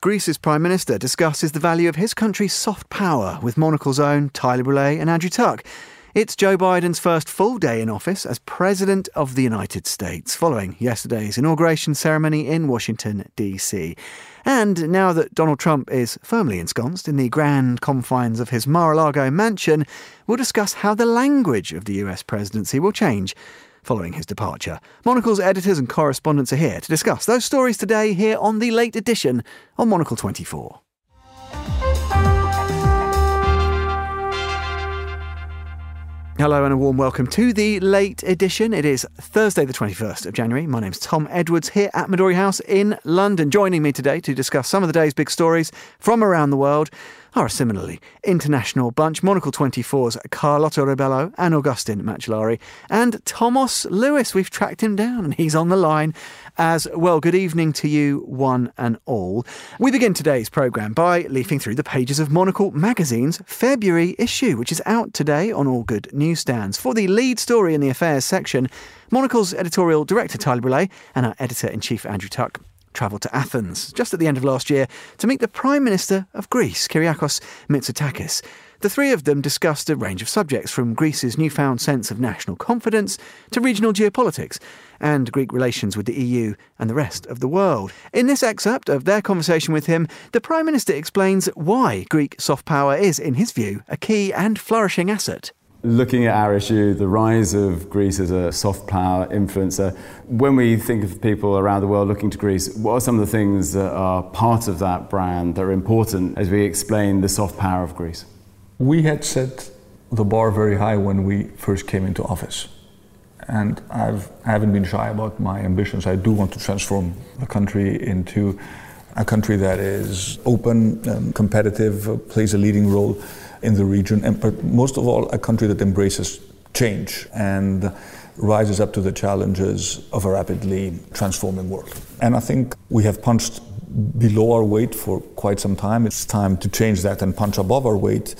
Greece's Prime Minister discusses the value of his country's soft power with Monocle's own Tyler Brûlé and Andrew Tuck. It's Joe Biden's first full day in office as President of the United States, following yesterday's inauguration ceremony in Washington, D.C. And now that Donald Trump is firmly ensconced in the grand confines of his Mar a Lago mansion, we'll discuss how the language of the US presidency will change following his departure. Monocle's editors and correspondents are here to discuss those stories today here on the late edition on Monocle 24. Hello and a warm welcome to the late edition. It is Thursday, the 21st of January. My name's Tom Edwards here at Midori House in London. Joining me today to discuss some of the day's big stories from around the world are similarly international bunch. Monocle 24's Carlotta Rebelo and Augustin Macellari. And Thomas Lewis, we've tracked him down and he's on the line as well. Good evening to you, one and all. We begin today's programme by leafing through the pages of Monocle magazine's February issue, which is out today on all good newsstands. For the lead story in the affairs section, Monocle's editorial director Tyler Brûlé and our editor in chief Andrew Tuck travelled to Athens just at the end of last year to meet the Prime Minister of Greece, Kyriakos Mitsotakis. The three of them discussed a range of subjects from Greece's newfound sense of national confidence to regional geopolitics and Greek relations with the EU and the rest of the world. In this excerpt of their conversation with him, the Prime Minister explains why Greek soft power is, in his view, a key and flourishing asset looking at our issue, the rise of Greece as a soft power influencer, when we think of people around the world looking to Greece, what are some of the things that are part of that brand that are important as we explain the soft power of Greece? We had set the bar very high when we first came into office. And I've, I haven't been shy about my ambitions. I do want to transform the country into a country that is open, competitive, plays a leading role in the region, and but most of all, a country that embraces change and rises up to the challenges of a rapidly transforming world. And I think we have punched below our weight for quite some time. It's time to change that and punch above our weight.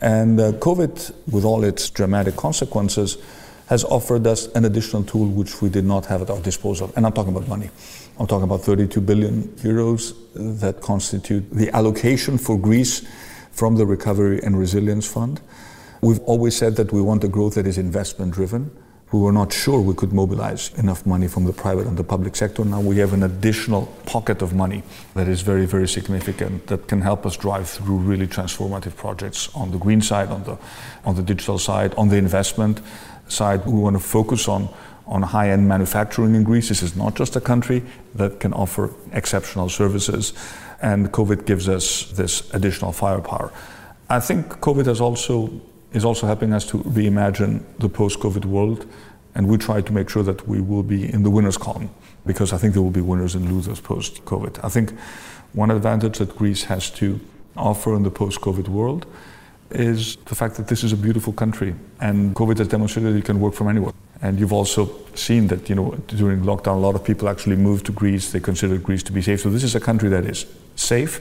And uh, COVID, with all its dramatic consequences, has offered us an additional tool which we did not have at our disposal. And I'm talking about money. I'm talking about 32 billion euros that constitute the allocation for Greece from the Recovery and Resilience Fund. We've always said that we want a growth that is investment driven. We were not sure we could mobilize enough money from the private and the public sector. Now we have an additional pocket of money that is very, very significant that can help us drive through really transformative projects on the green side, on the, on the digital side, on the investment side. We want to focus on on high end manufacturing in Greece. This is not just a country that can offer exceptional services and COVID gives us this additional firepower. I think COVID has also is also helping us to reimagine the post-COVID world, and we try to make sure that we will be in the winners' column because I think there will be winners and losers post-COVID. I think one advantage that Greece has to offer in the post-COVID world is the fact that this is a beautiful country, and COVID has demonstrated it can work from anywhere. And you've also seen that, you know, during lockdown, a lot of people actually moved to Greece. They considered Greece to be safe. So this is a country that is safe,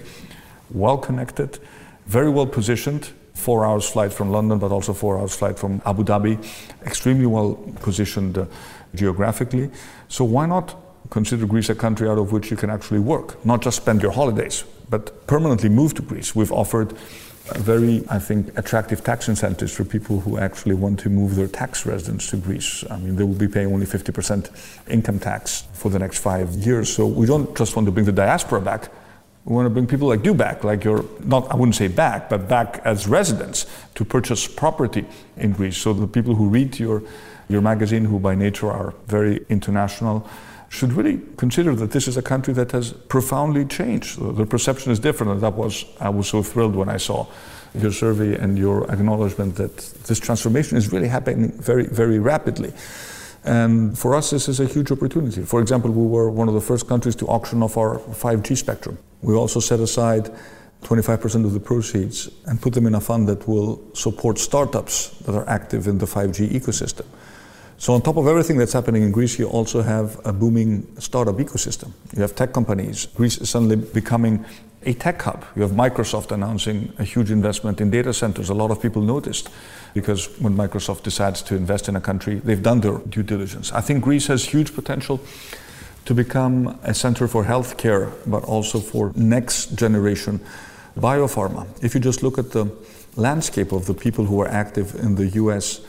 well connected, very well positioned. Four hours flight from London, but also four hours flight from Abu Dhabi. Extremely well positioned uh, geographically. So why not consider Greece a country out of which you can actually work, not just spend your holidays, but permanently move to Greece? We've offered very, I think, attractive tax incentives for people who actually want to move their tax residence to Greece. I mean, they will be paying only 50% income tax for the next five years. So we don't just want to bring the diaspora back. We want to bring people like you back, like you're not, I wouldn't say back, but back as residents to purchase property in Greece. So the people who read your, your magazine, who by nature are very international, should really consider that this is a country that has profoundly changed. The perception is different, and that was I was so thrilled when I saw your survey and your acknowledgement that this transformation is really happening very, very rapidly. And for us, this is a huge opportunity. For example, we were one of the first countries to auction off our 5G spectrum. We also set aside 25% of the proceeds and put them in a fund that will support startups that are active in the 5G ecosystem. So on top of everything that's happening in Greece, you also have a booming startup ecosystem. You have tech companies. Greece is suddenly becoming a tech hub. You have Microsoft announcing a huge investment in data centers. A lot of people noticed because when Microsoft decides to invest in a country, they've done their due diligence. I think Greece has huge potential to become a center for healthcare, but also for next generation biopharma. If you just look at the landscape of the people who are active in the US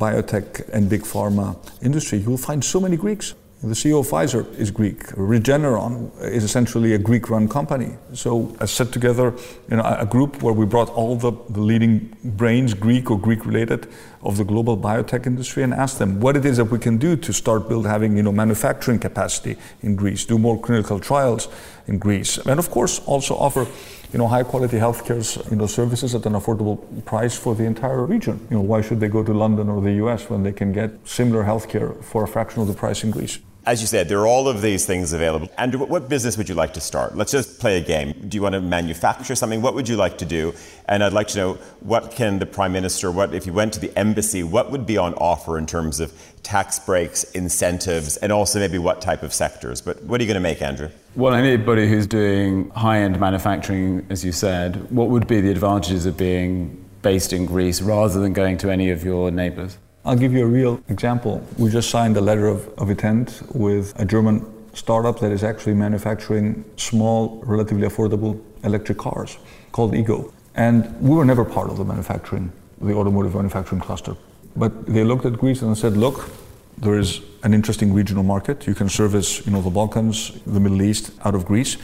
biotech and big pharma industry, you will find so many Greeks. The CEO of Pfizer is Greek. Regeneron is essentially a Greek-run company. So I set together you know, a group where we brought all the, the leading brains, Greek or Greek-related, of the global biotech industry and ask them what it is that we can do to start build having you know, manufacturing capacity in Greece, do more clinical trials in Greece, and of course also offer you know, high quality healthcare you know, services at an affordable price for the entire region. You know, why should they go to London or the US when they can get similar healthcare for a fraction of the price in Greece? As you said, there are all of these things available. Andrew, what business would you like to start? Let's just play a game. Do you want to manufacture something? What would you like to do? And I'd like to know what can the Prime Minister, what if you went to the embassy, what would be on offer in terms of tax breaks, incentives, and also maybe what type of sectors? But what are you going to make, Andrew? Well, anybody who's doing high end manufacturing, as you said, what would be the advantages of being based in Greece rather than going to any of your neighbours? I'll give you a real example. We just signed a letter of, of intent with a German startup that is actually manufacturing small, relatively affordable electric cars called e.GO. And we were never part of the manufacturing, the automotive manufacturing cluster. But they looked at Greece and said, look, there is an interesting regional market. You can service, you know, the Balkans, the Middle East out of Greece.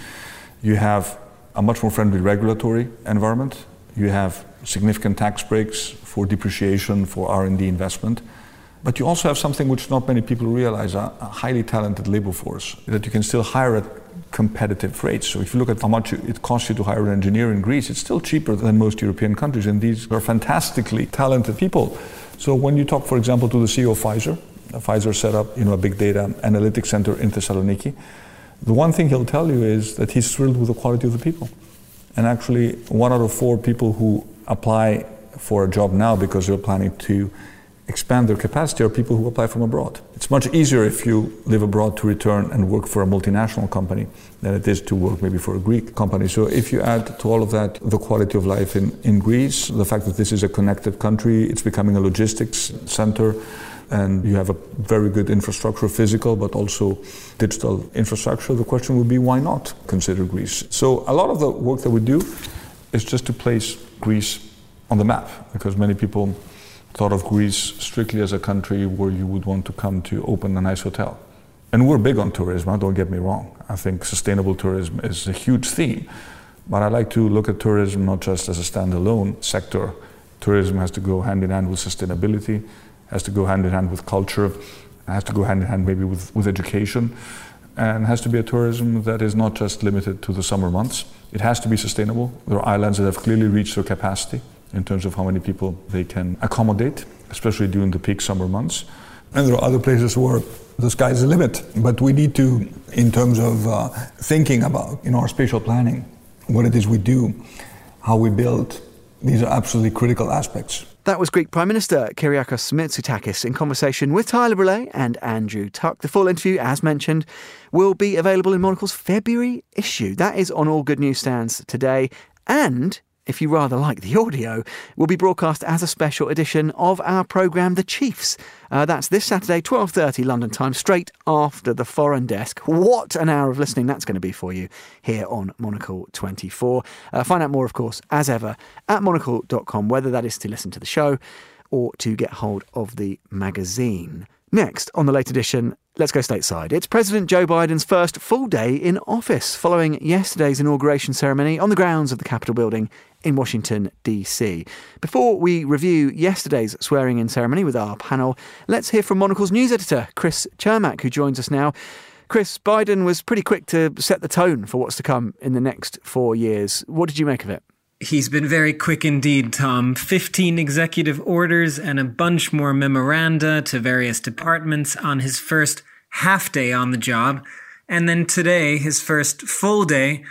You have a much more friendly regulatory environment. You have significant tax breaks for depreciation, for R&D investment. But you also have something which not many people realize, a, highly talented labor force that you can still hire at competitive rates. So if you look at how much it costs you to hire an engineer in Greece, it's still cheaper than most European countries. And these are fantastically talented people. So when you talk, for example, to the CEO of Pfizer, uh, Pfizer set up you know, a big data analytics center in Thessaloniki. The one thing he'll tell you is that he's thrilled with the quality of the people. And actually, one out of four people who apply for a job now because they're planning to expand their capacity are people who apply from abroad. It's much easier if you live abroad to return and work for a multinational company than it is to work maybe for a Greek company. So if you add to all of that the quality of life in, in Greece, the fact that this is a connected country, it's becoming a logistics center, and you have a very good infrastructure, physical but also digital infrastructure, the question would be why not consider Greece? So a lot of the work that we do is just to place Greece on the map because many people thought of Greece strictly as a country where you would want to come to open a nice hotel. And we're big on tourism, don't get me wrong. I think sustainable tourism is a huge theme. But I like to look at tourism not just as a standalone sector. Tourism has to go hand in hand with sustainability, has to go hand in hand with culture, has to go hand in hand maybe with, with education, and has to be a tourism that is not just limited to the summer months. It has to be sustainable. There are islands that have clearly reached their capacity in terms of how many people they can accommodate, especially during the peak summer months. And there are other places where the sky's the limit. But we need to, in terms of uh, thinking about in our spatial planning, what it is we do, how we build, these are absolutely critical aspects. That was Greek Prime Minister Kyriakos Mitsotakis in conversation with Tyler Brûlé and Andrew Tuck. The full interview, as mentioned, will be available in Monocle's February issue. That is on all good newsstands today. And if you rather like the audio, will be broadcast as a special edition of our programme The Chiefs. Uh, that's this Saturday, 12.30 London time, straight after the Foreign Desk. What an hour of listening that's going to be for you here on Monocle 24. Uh, find out more, of course, as ever, at monocle.com, whether that is to listen to the show or to get hold of the magazine. Next, on the late edition, let's go stateside. It's President Joe Biden's first full day in office following yesterday's inauguration ceremony on the grounds of the Capitol building in Washington, D.C. Before we review yesterday's swearing in ceremony with our panel, let's hear from Monocle's news editor, Chris Cermak, who joins us now. Chris, Biden was pretty quick to set the tone for what's to come in the next four years. What did you make of it? He's been very quick indeed, Tom. 15 executive orders and a bunch more memoranda to various departments on his first half day on the job. And then today, his first full day.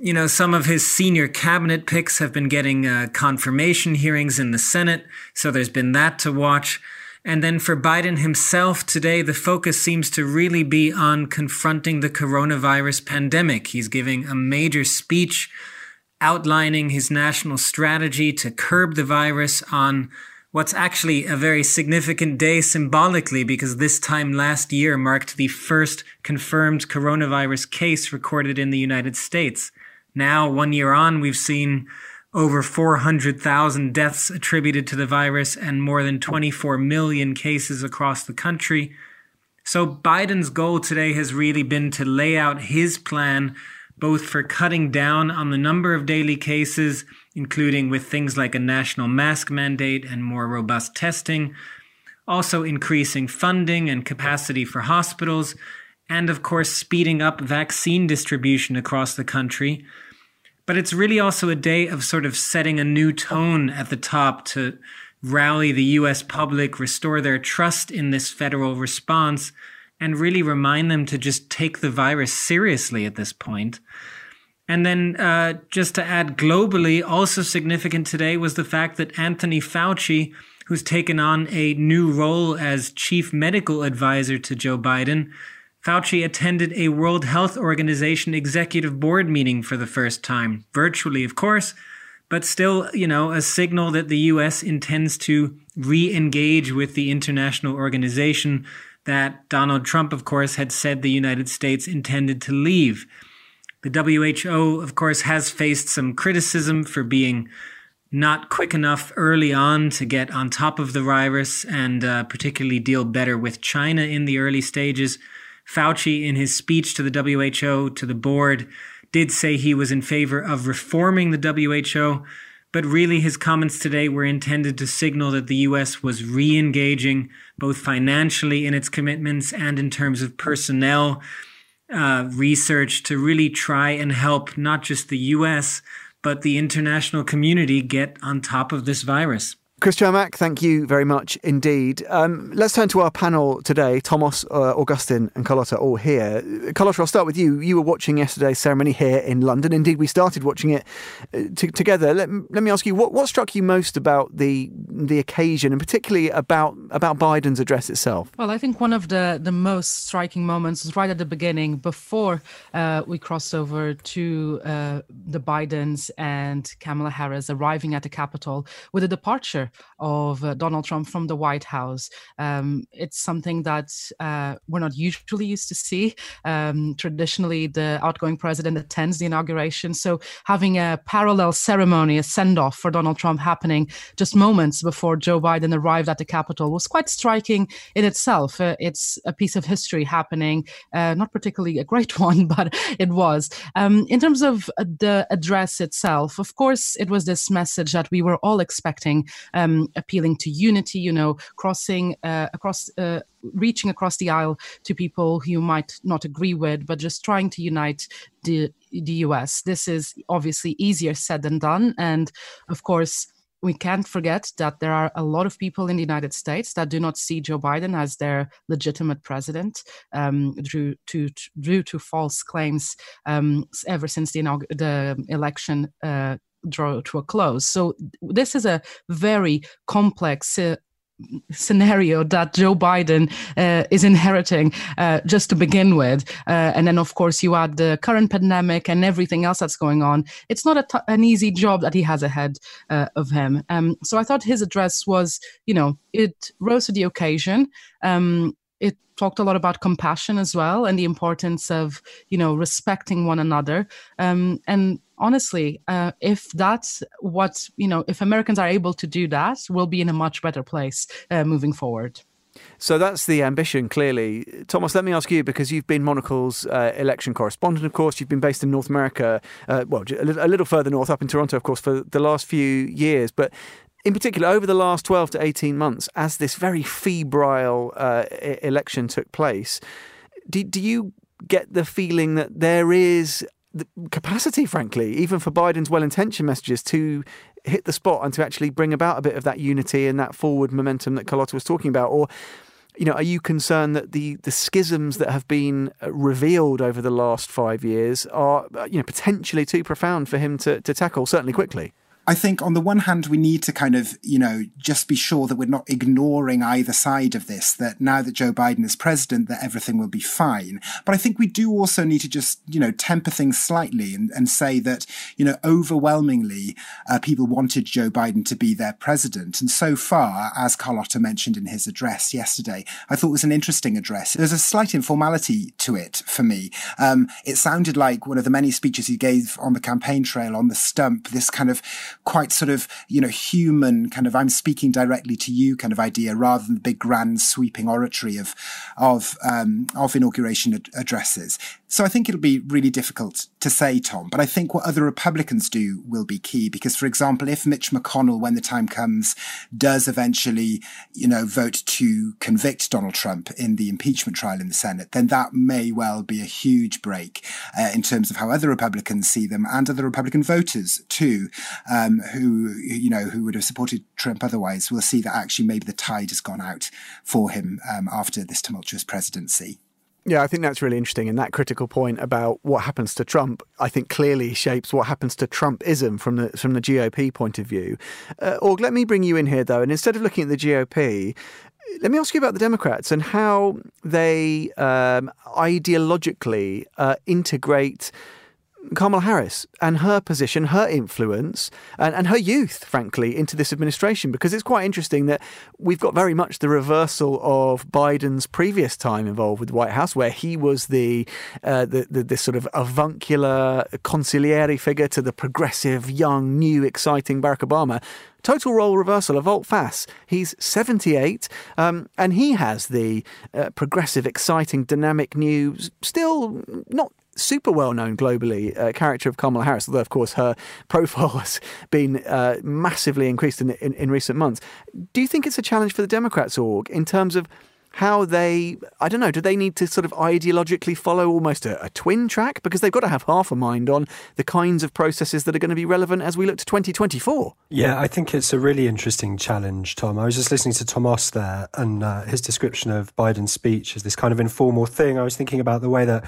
You know, some of his senior cabinet picks have been getting uh, confirmation hearings in the Senate, so there's been that to watch. And then for Biden himself today, the focus seems to really be on confronting the coronavirus pandemic. He's giving a major speech outlining his national strategy to curb the virus on what's actually a very significant day symbolically because this time last year marked the first confirmed coronavirus case recorded in the United States. Now, one year on, we've seen over 400,000 deaths attributed to the virus and more than 24 million cases across the country. So Biden's goal today has really been to lay out his plan both for cutting down on the number of daily cases, including with things like a national mask mandate and more robust testing, also increasing funding and capacity for hospitals, and of course, speeding up vaccine distribution across the country. But it's really also a day of sort of setting a new tone at the top to rally the US public, restore their trust in this federal response, and really remind them to just take the virus seriously at this point. And then, uh, just to add globally, also significant today was the fact that Anthony Fauci, who's taken on a new role as chief medical advisor to Joe Biden, Fauci attended a World Health Organization executive board meeting for the first time, virtually, of course, but still, you know, a signal that the US intends to re engage with the international organization that Donald Trump, of course, had said the United States intended to leave. The WHO, of course, has faced some criticism for being not quick enough early on to get on top of the virus and uh, particularly deal better with China in the early stages. Fauci, in his speech to the WHO, to the board, did say he was in favor of reforming the WHO, but really his comments today were intended to signal that the US was re engaging both financially in its commitments and in terms of personnel uh, research to really try and help not just the US, but the international community get on top of this virus. Chris Cermak, thank you very much indeed. Um, let's turn to our panel today. Thomas, uh, Augustin, and Carlotta all here. Carlotta, I'll start with you. You were watching yesterday's ceremony here in London. Indeed, we started watching it uh, t- together. Let, let me ask you, what, what struck you most about the the occasion, and particularly about about Biden's address itself? Well, I think one of the the most striking moments was right at the beginning, before uh, we crossed over to uh, the Bidens and Kamala Harris arriving at the Capitol with a departure of uh, Donald Trump from the White House. Um, it's something that uh, we're not usually used to see. Um, traditionally, the outgoing president attends the inauguration. So having a parallel ceremony, a send off for Donald Trump happening just moments before Joe Biden arrived at the Capitol was quite striking in itself. Uh, it's a piece of history happening, uh, not particularly a great one, but it was. Um, in terms of the address itself, of course, it was this message that we were all expecting um, appealing to unity, you know, crossing uh, across, uh, reaching across the aisle to people who you might not agree with, but just trying to unite the the US. This is obviously easier said than done, and of course we can't forget that there are a lot of people in the United States that do not see Joe Biden as their legitimate president um, due, to, due to false claims um, ever since the, the election uh, draw to a close. So this is a very complex uh, scenario that Joe Biden uh, is inheriting uh, just to begin with. Uh, and then, of course, you add the current pandemic and everything else that's going on. It's not an easy job that he has ahead uh, of him. Um, so I thought his address was, you know, it rose to the occasion. Um, it talked a lot about compassion as well and the importance of you know respecting one another um, and honestly uh, if that's what you know if americans are able to do that we'll be in a much better place uh, moving forward so that's the ambition, clearly. Thomas, let me ask you because you've been Monocle's uh, election correspondent, of course. You've been based in North America, uh, well, a little further north, up in Toronto, of course, for the last few years. But in particular, over the last 12 to 18 months, as this very febrile uh, election took place, do, do you get the feeling that there is capacity, frankly, even for Biden's well intentioned messages to hit the spot and to actually bring about a bit of that unity and that forward momentum that Carlotta was talking about? Or you know, are you concerned that the the schisms that have been uh, revealed over the last five years are, uh, you know, potentially too profound for him to, to tackle, certainly quickly? I think on the one hand, we need to kind of, you know, just be sure that we're not ignoring either side of this, that now that Joe Biden is president, that everything will be fine. But I think we do also need to just, you know, temper things slightly and, and say that, you know, overwhelmingly, uh, people wanted Joe Biden to be their president. And so far, as Carlotta mentioned in his address yesterday, I thought was an interesting address. There's a slight informality to it for me. Um, it sounded like one of the many speeches he gave on the campaign trail on the stump, this kind of quite sort of, you know, human kind of, I'm speaking directly to you kind of idea rather than the big grand sweeping oratory of, of, um, of inauguration ad- addresses. So I think it'll be really difficult to say, Tom, but I think what other Republicans do will be key because, for example, if Mitch McConnell, when the time comes, does eventually, you know, vote to convict Donald Trump in the impeachment trial in the Senate, then that may well be a huge break uh, in terms of how other Republicans see them and other Republican voters too, um, who, you know, who would have supported Trump otherwise will see that actually maybe the tide has gone out for him um, after this tumultuous presidency. Yeah, I think that's really interesting. And that critical point about what happens to Trump, I think clearly shapes what happens to Trumpism from the from the GOP point of view. Uh, Org, let me bring you in here though, and instead of looking at the GOP, let me ask you about the Democrats and how they um, ideologically uh, integrate Kamala Harris and her position, her influence, and, and her youth, frankly, into this administration. Because it's quite interesting that we've got very much the reversal of Biden's previous time involved with the White House, where he was the, uh, the, the this sort of avuncular consigliere figure to the progressive, young, new, exciting Barack Obama. Total role reversal of volte-face. He's 78 um, and he has the uh, progressive, exciting, dynamic, new, still not super well known globally uh, character of Kamala Harris, although, of course, her profile has been uh, massively increased in, in, in recent months. Do you think it's a challenge for the Democrats, org, in terms of how they, I don't know, do they need to sort of ideologically follow almost a, a, twin track? Because they've got to have half a mind on the kinds of processes that are going to be relevant as we look to 2024. Yeah, I think it's a really interesting challenge, Tom. I was just listening to Thomas there and uh, his description of Biden's speech as this kind of informal thing. I was thinking about the way that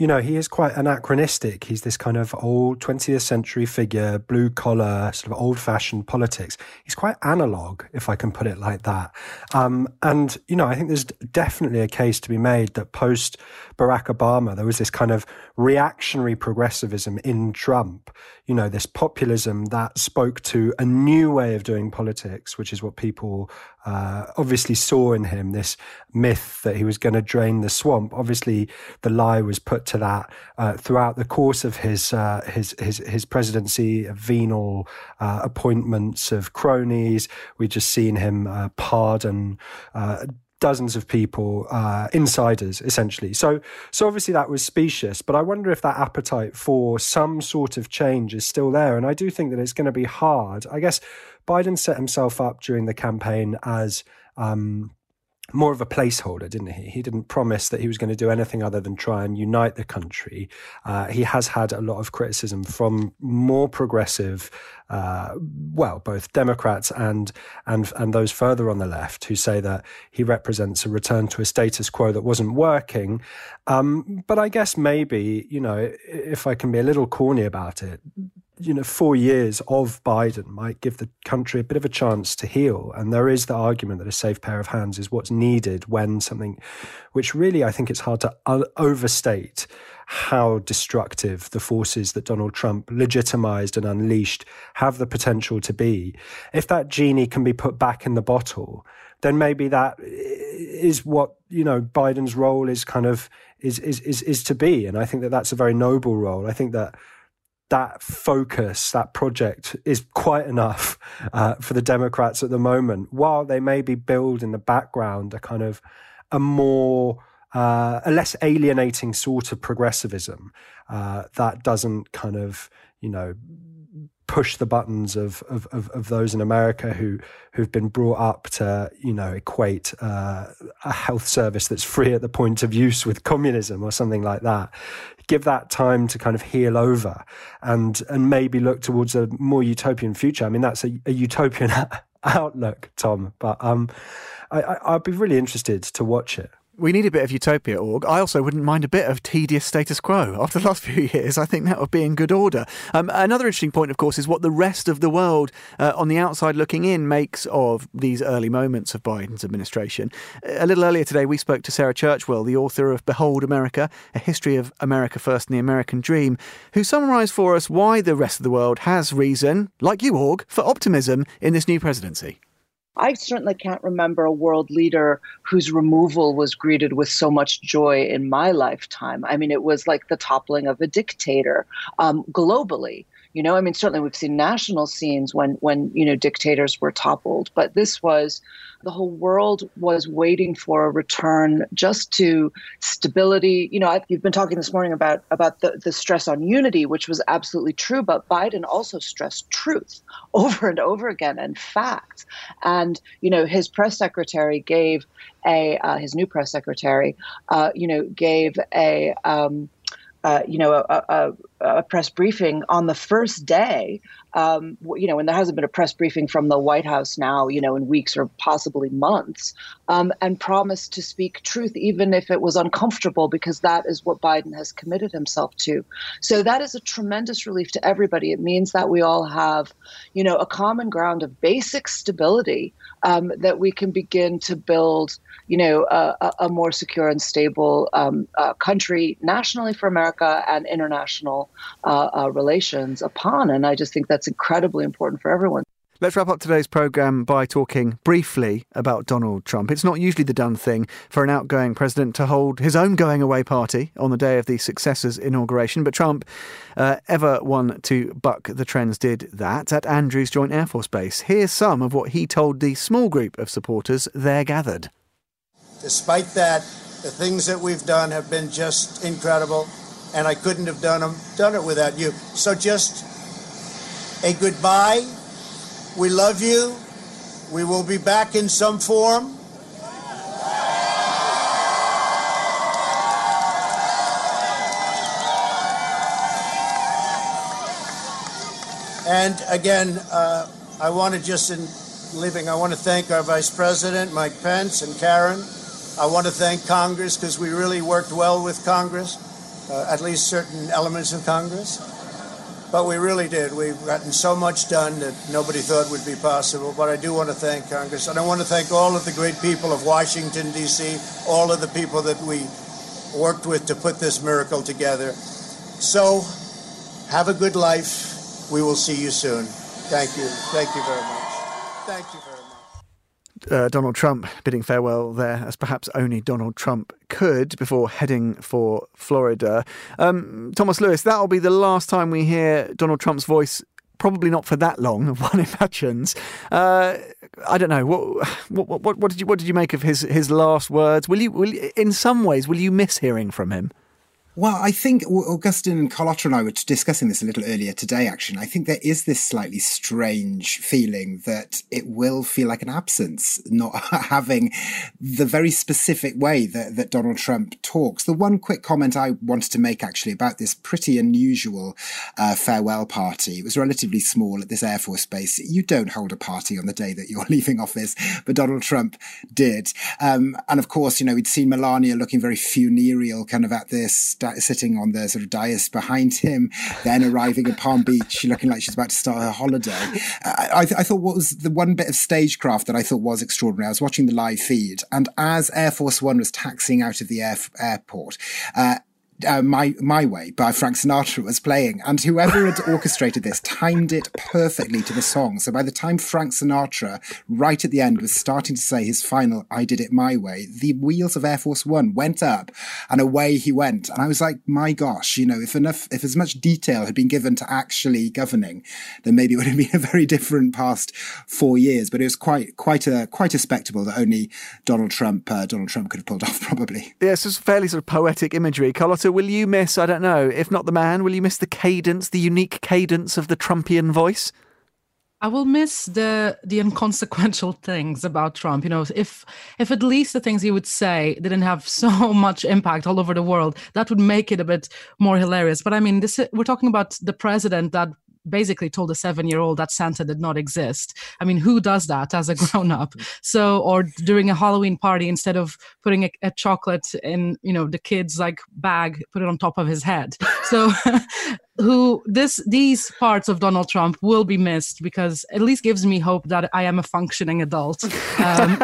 you know, he is quite anachronistic. He's this kind of old 20th century figure, blue collar, sort of old fashioned politics. He's quite analog, if I can put it like that. Um, and, you know, I think there's definitely a case to be made that post Barack Obama, there was this kind of reactionary progressivism in Trump, you know, this populism that spoke to a new way of doing politics, which is what people uh, obviously saw in him this myth that he was going to drain the swamp. Obviously, the lie was put to that uh, throughout the course of his uh, his, his his presidency, venal uh, appointments of cronies. We just seen him uh, pardon uh, dozens of people, uh, insiders essentially. So, so obviously that was specious, but I wonder if that appetite for some sort of change is still there. And I do think that it's going to be hard. I guess Biden set himself up during the campaign as um, more of a placeholder, didn't he? He didn't promise that he was going to do anything other than try and unite the country. Uh, he has had a lot of criticism from more progressive, uh, well, both Democrats and and and those further on the left who say that he represents a return to a status quo that wasn't working. Um, but I guess maybe you know, if I can be a little corny about it, you know, four years of Biden might give the country a bit of a chance to heal. And there is the argument that a safe pair of hands is what's needed when something, which really I think it's hard to overstate how destructive the forces that Donald Trump legitimized and unleashed have the potential to be. If that genie can be put back in the bottle, then maybe that is what, you know, Biden's role is kind of, is, is, is, is to be. And I think that that's a very noble role. I think that that focus, that project is quite enough uh, for the Democrats at the moment. While they maybe build in the background a kind of a more uh, a less alienating sort of progressivism uh, that doesn't kind of you know push the buttons of, of, of, of, those in America who who've been brought up to you know equate uh, a health service that's free at the point of use with communism or something like that. Give that time to kind of heal over and and maybe look towards a more utopian future. I mean that's a, a utopian outlook, Tom, but um, I, I, I'd be really interested to watch it. We need a bit of utopia, Org. I also wouldn't mind a bit of tedious status quo. After the last few years, I think that would be in good order. Um, another interesting point, of course, is what the rest of the world uh, on the outside looking in makes of these early moments of Biden's administration. A little earlier today, we spoke to Sarah Churchwell, the author of Behold America, a history of America First and the American Dream, who summarised for us why the rest of the world has reason, like you, Org, for optimism in this new presidency. I certainly can't remember a world leader whose removal was greeted with so much joy in my lifetime. I mean, it was like the toppling of a dictator um, globally. You know, I mean, certainly we've seen national scenes when when you know dictators were toppled, but this was the whole world was waiting for a return just to stability. You know, I've, you've been talking this morning about about the, the stress on unity, which was absolutely true, but Biden also stressed truth over and over again and facts. And you know, his press secretary gave a uh, his new press secretary, uh, you know, gave a um, uh, you know, a, a, a, press briefing on the first day, um, you know, and there hasn't been a press briefing from the White House now, you know, in weeks or possibly months, um, and promised to speak truth, even if it was uncomfortable, because that is what Biden has committed himself to. So that is a tremendous relief to everybody. It means that we all have, you know, a common ground of basic stability um, that we can begin to build, you know, a, a more secure and stable um, uh, country nationally for America and international uh, uh, relations upon. And I just think that's incredibly important for everyone. Let's wrap up today's programme by talking briefly about Donald Trump. It's not usually the done thing for an outgoing president to hold his own going away party on the day of the successor's inauguration, but Trump, uh, ever one to buck the trends, did that at Andrews Joint Air Force Base. Here's some of what he told the small group of supporters there gathered. Despite that, the things that we've done have been just incredible, and I couldn't have done them done it without you. So just a goodbye we love you. We will be back in some form. And again, uh, I want to just, in leaving, I want to thank our Vice President, Mike Pence, and Karen. I want to thank Congress because we really worked well with Congress, uh, at least certain elements of Congress. But we really did. We've gotten so much done that nobody thought would be possible. But I do want to thank Congress. And I want to thank all of the great people of Washington, D.C., all of the people that we worked with to put this miracle together. So have a good life. We will see you soon. Thank you. Thank you very much. Thank you uh, Donald Trump bidding farewell there, as perhaps only Donald Trump could before heading for Florida. Um, Thomas Lewis, that'll be the last time we hear Donald Trump's voice. Probably not for that long, one imagines. Uh, I don't know. What, what, what, what, did you what did you make of his his last words? Will you, will in some ways, will you miss hearing from him? Well, I think Augustine and Carlotta and I were discussing this a little earlier today, actually. I think there is this slightly strange feeling that it will feel like an absence, not having the very specific way that, that Donald Trump talks. The one quick comment I wanted to make actually about this pretty unusual uh, farewell party, it was relatively small at this Air Force base. You don't hold a party on the day that you're leaving office, but Donald Trump did. Um, and of course, you know, we'd seen Melania looking very funereal kind of at this sitting on the sort of dais behind him, then arriving at Palm Beach looking like she's about to start her holiday. I, I, thought what was the one bit of stagecraft that I thought was extraordinary. I was watching the live feed, and as Air Force One was taxiing out of the air, airport, uh, uh, My My Way by Frank Sinatra was playing, and whoever had orchestrated this timed it perfectly to the song. So by the time Frank Sinatra, right at the end, was starting to say his final "I Did It My Way," the wheels of Air Force One went up, and away he went. And I was like, my gosh, you know, if enough, if as much detail had been given to actually governing, then maybe it would have been a very different past four years. But it was quite quite a quite a spectacle that only Donald Trump uh, Donald Trump could have pulled off, probably. Yeah, it's fairly sort of poetic imagery. Carlotta will you miss, I don't know, if not the man, will you miss the cadence, the unique cadence of the Trumpian voice? I will miss the the inconsequential things about Trump. You know, if if at least the things he would say didn't have so much impact all over the world, that would make it a bit more hilarious. But I mean, this we're talking about the president that basically told a seven year old that Santa did not exist. I mean, who does that as a grown up? So, or during a Halloween party, instead of putting a, a chocolate in, you know, the kid's like bag, put it on top of his head. So, who this these parts of Donald Trump will be missed because at least gives me hope that I am a functioning adult. Um,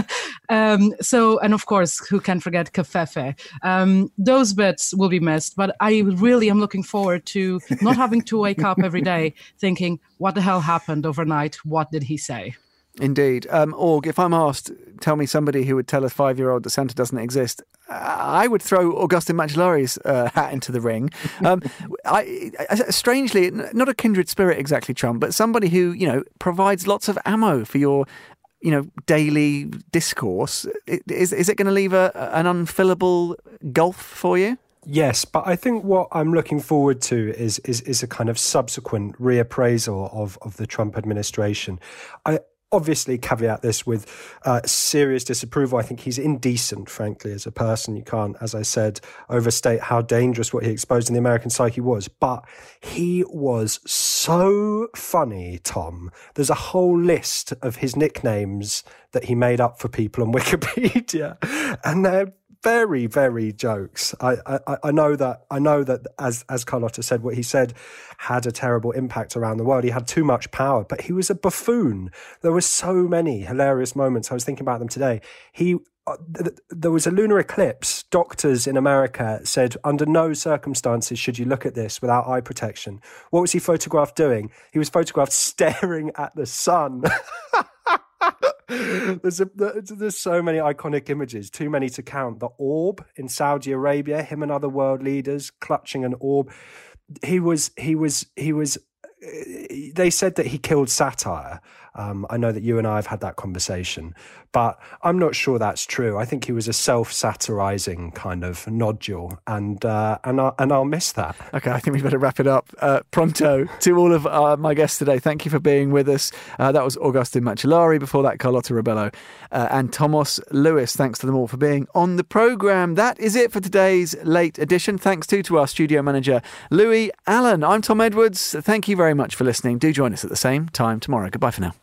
um, so, and of course, who can forget Covfefe? Um, those bits will be missed, but I really am looking forward to not having to wake up every day thinking, "What the hell happened overnight? What did he say?" Indeed. Um, Org, if I'm asked, tell me somebody who would tell a five year old that Santa doesn't exist, I would throw Augustin Macellari's uh, hat into the ring. Um, I, I, strangely, not a kindred spirit exactly, Trump, but somebody who, you know, provides lots of ammo for your you know daily discourse is is it going to leave a, an unfillable gulf for you Yes, but I think what I'm looking forward to is is is a kind of subsequent reappraisal of of the Trump administration. I obviously caveat this with uh, serious disapproval. I think he's indecent, frankly, as a person. You can't, as I said, overstate how dangerous what he exposed in the American psyche was. But he was so funny, Tom. There's a whole list of his nicknames that he made up for people on Wikipedia, and they're very, very jokes. I, I, I know that I know that as as Carlotta said, what he said had a terrible impact around the world. He had too much power, but he was a buffoon. There were so many hilarious moments. I was thinking about them today. He uh, th- there was a lunar eclipse. Doctors in America said, under no circumstances should you look at this without eye protection. What was he photographed doing? He was photographed staring at the sun. there's, a, there's so many iconic images, too many to count. The orb in Saudi Arabia, him and other world leaders clutching an orb. He was, he was, he was. Eh, they said that he killed satire. Um, I know that you and I have had that conversation, but I'm not sure that's true. I think he was a self-satirizing kind of nodule, and uh, and I, and I'll miss that. Okay, I think we better wrap it up. Uh, pronto to all of uh, my guests today. Thank you for being with us. Uh, that was Augustin Macellari. Before that, Carlotta Rebelo uh, and Thomas Lewis. Thanks to them all for being on the program. That is it for today's late edition. Thanks too to our studio manager Louis Allen. I'm Tom Edwards. Thank you very much for listening. Do join us at the same time tomorrow. Goodbye for now.